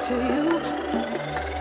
to you.